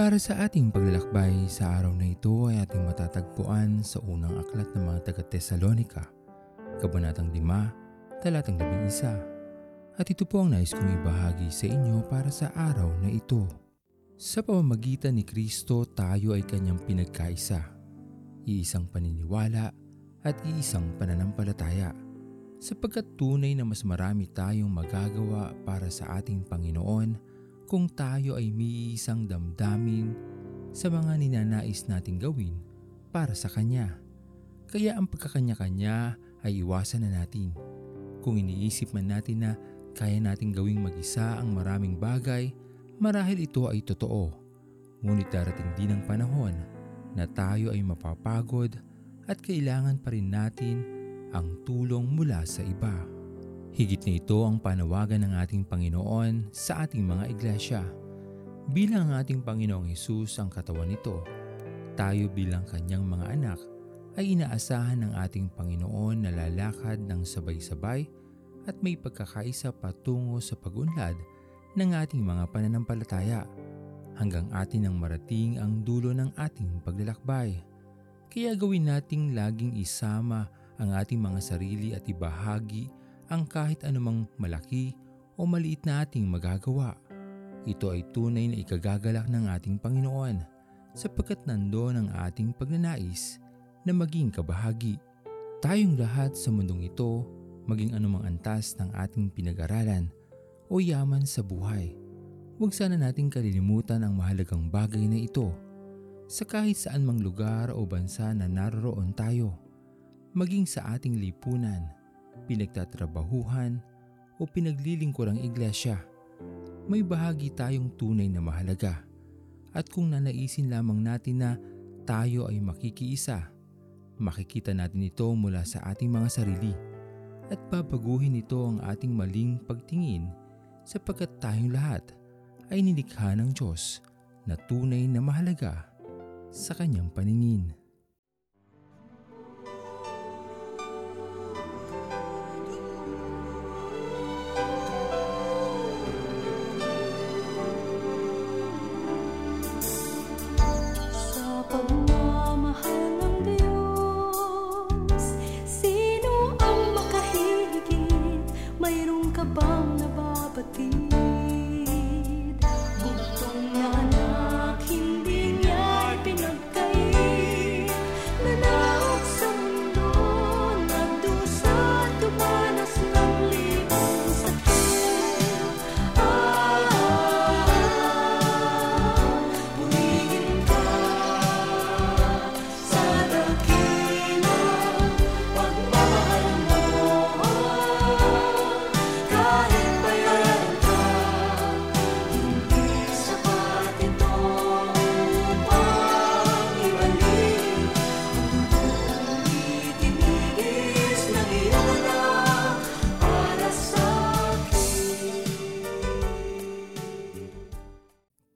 para sa ating paglalakbay sa araw na ito ay ating matatagpuan sa unang aklat ng mga taga Tesalonika, Kabanatang 5, Talatang 11. At ito po ang nais kong ibahagi sa inyo para sa araw na ito. Sa pamamagitan ni Kristo tayo ay kanyang pinagkaisa, iisang paniniwala at iisang pananampalataya sapagkat tunay na mas marami tayong magagawa para sa ating Panginoon kung tayo ay may isang damdamin sa mga ninanais nating gawin para sa Kanya. Kaya ang pagkakanya-kanya ay iwasan na natin. Kung iniisip man natin na kaya nating gawing mag-isa ang maraming bagay, marahil ito ay totoo. Ngunit darating din ang panahon na tayo ay mapapagod at kailangan pa rin natin ang tulong mula sa iba. Higit na ito ang panawagan ng ating Panginoon sa ating mga iglesia. Bilang ang ating Panginoong Hesus ang katawan nito, tayo bilang kanyang mga anak ay inaasahan ng ating Panginoon na lalakad ng sabay-sabay at may pagkakaisa patungo sa pagunlad ng ating mga pananampalataya hanggang atin ang marating ang dulo ng ating paglalakbay. Kaya gawin nating laging isama ang ating mga sarili at ibahagi ang kahit anumang malaki o maliit na ating magagawa. Ito ay tunay na ikagagalak ng ating Panginoon sapagkat nandoon ang ating pagnanais na maging kabahagi. Tayong lahat sa mundong ito, maging anumang antas ng ating pinag-aralan o yaman sa buhay. Huwag sana nating kalilimutan ang mahalagang bagay na ito sa kahit saan mang lugar o bansa na naroroon tayo, maging sa ating lipunan pinagtatrabahuhan o pinaglilingkurang iglesia, may bahagi tayong tunay na mahalaga. At kung nanaisin lamang natin na tayo ay makikiisa, makikita natin ito mula sa ating mga sarili at babaguhin ito ang ating maling pagtingin sapagkat tayong lahat ay nilikha ng Diyos na tunay na mahalaga sa kanyang paningin. ka bang nababati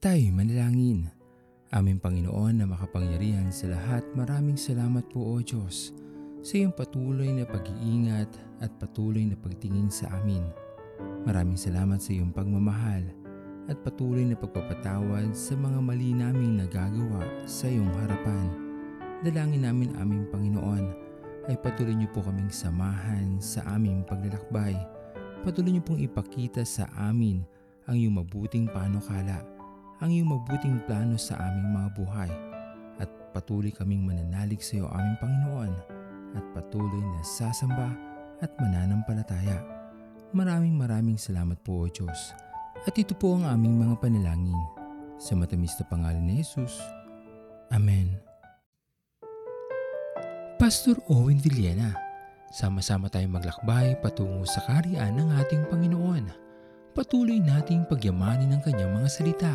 Tayo manalangin. Aming Panginoon na makapangyarihan sa lahat, maraming salamat po o Diyos sa iyong patuloy na pag-iingat at patuloy na pagtingin sa amin. Maraming salamat sa iyong pagmamahal at patuloy na pagpapatawad sa mga mali naming nagagawa sa iyong harapan. Dalangin namin aming Panginoon ay patuloy niyo po kaming samahan sa aming paglalakbay. Patuloy niyo pong ipakita sa amin ang iyong mabuting panukala ang iyong mabuting plano sa aming mga buhay at patuloy kaming mananalig sa iyo aming Panginoon at patuloy na sasamba at mananampalataya. Maraming maraming salamat po o Diyos. At ito po ang aming mga panalangin. Sa matamis na pangalan ni Jesus. Amen. Pastor Owen Villena, sama-sama tayong maglakbay patungo sa kariyan ng ating Panginoon. Patuloy nating pagyamanin ang kanyang mga salita